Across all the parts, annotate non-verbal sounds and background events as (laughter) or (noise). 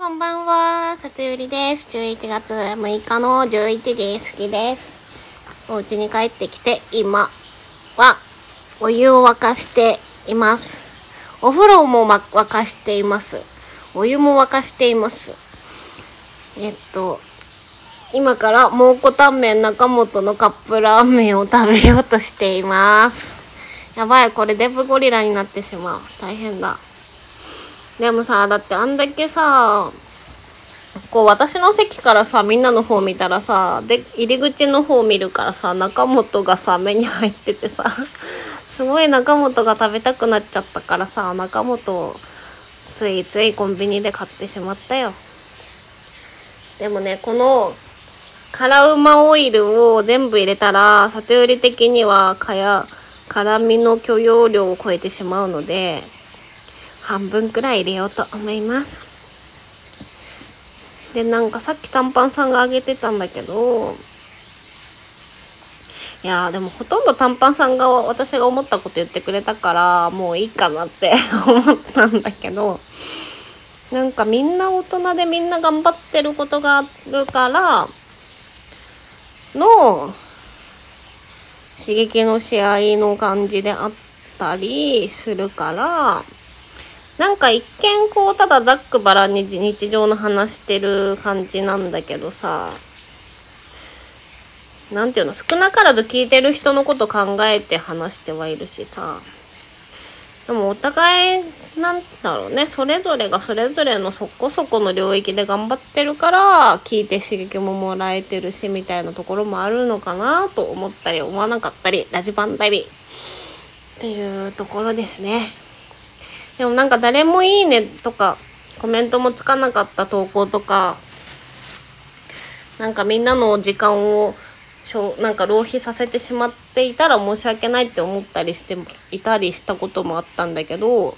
こんばんは、さつゆりです。11月6日の11時過ぎです。お家に帰ってきて、今はお湯を沸かしています。お風呂も、沸かしています。お湯も沸かしています。えっと、今から蒙古タンメン中本のカップラーメンを食べようとしています。やばい、これデブゴリラになってしまう。大変だ。でもさ、だってあんだけさ、こう私の席からさ、みんなの方見たらさ、で、入り口の方見るからさ、中本がさ、目に入っててさ、(laughs) すごい中本が食べたくなっちゃったからさ、中本をついついコンビニで買ってしまったよ。でもね、この、辛うまオイルを全部入れたら、里寄り的には、かや、辛みの許容量を超えてしまうので、半分くらい入れようと思います。でなんかさっき短パンさんがあげてたんだけどいやでもほとんど短パンさんが私が思ったこと言ってくれたからもういいかなって (laughs) 思ったんだけどなんかみんな大人でみんな頑張ってることがあるからの刺激の試合の感じであったりするからなんか一見こうただざっくばらに日常の話してる感じなんだけどさ。なんていうの少なからず聞いてる人のこと考えて話してはいるしさ。でもお互いなんだろうね。それぞれがそれぞれのそこそこの領域で頑張ってるから聞いて刺激ももらえてるしみたいなところもあるのかなと思ったり思わなかったりラジバンダリっていうところですね。でもなんか誰もいいねとかコメントもつかなかった投稿とかなんかみんなの時間をしょなんか浪費させてしまっていたら申し訳ないって思ったりしていたりしたこともあったんだけど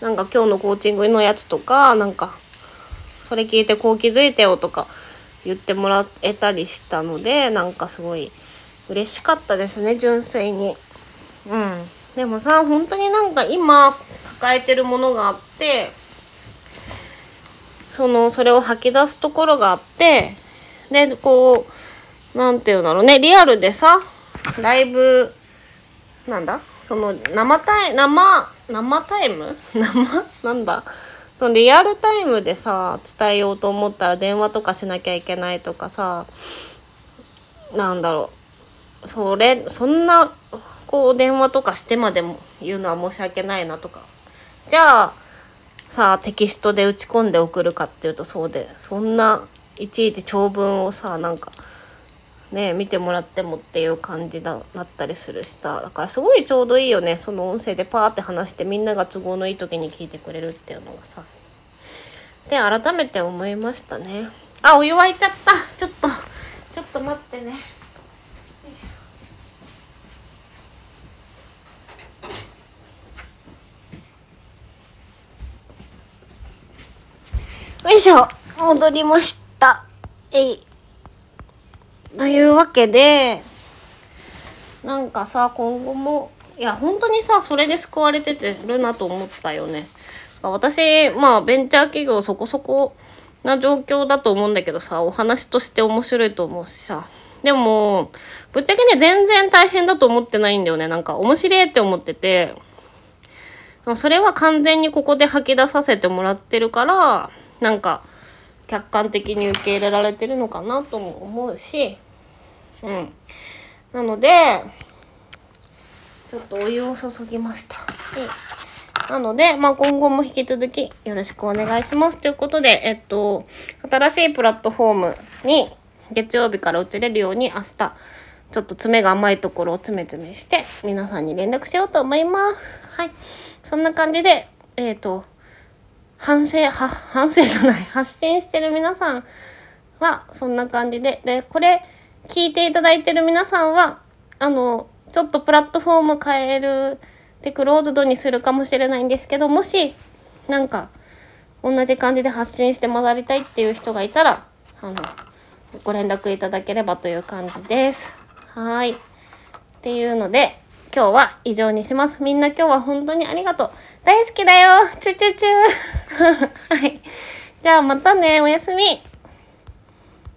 なんか今日のコーチングのやつとかなんかそれ聞いてこう気づいてよとか言ってもらえたりしたのでなんかすごい嬉しかったですね純粋に。うんでもさ本当になんか今抱えてるものがあってそのそれを吐き出すところがあってでこうなんていうんだろうねリアルでさライブなんだ？その生タイ生生タイム？(laughs) 生？なんだ？そのリアルタイムでさ伝えようと思ったら電話とかしなきゃいけないとかさなんだろう。それそんなこう電話とかしてまでも言うのは申し訳ないなとか。じゃあさあテキストで打ち込んで送るかっていうとそうでそんないちいち長文をさなんかね見てもらってもっていう感じだなったりするしさだからすごいちょうどいいよね。その音声でパーって話してみんなが都合のいい時に聞いてくれるっていうのがさ。で改めて思いましたね。あお湯沸いちゃった。ちょっとちょっと待ってね。よいしょ。戻りました。えい。というわけでなんかさ今後もいや本当にさそれで救われててるなと思ったよね。私まあベンチャー企業そこそこな状況だと思うんだけどさお話として面白いと思うしさ。でもぶっちゃけね全然大変だと思ってないんだよね。なんか面白いって思ってて。それは完全にここで吐き出させてもらってるからなんか客観的に受け入れられてるのかなとも思うし。うん。なのでちょっとお湯を注ぎました。なので、まあ、今後も引き続きよろしくお願いします。ということでえっと新しいプラットフォームに月曜日から移れるように明日ちょっと詰めが甘いところを詰め詰めして皆さんに連絡しようと思います。はい。そんな感じでえっ、と反省は反省じゃない。(laughs) 発信してる皆さんはそんな感じで。でこれ聞いていただいてる皆さんはあのちょっとプラットフォーム変えるでクローズドにするかもしれないんですけどもしなんか同じ感じで発信して学びたいっていう人がいたらあのご連絡いただければという感じです。はい。っていうので今日は以上にします。みんな今日は本当にありがとう。大好きだよチュチュチュ (laughs) はい。じゃあまたねおやすみ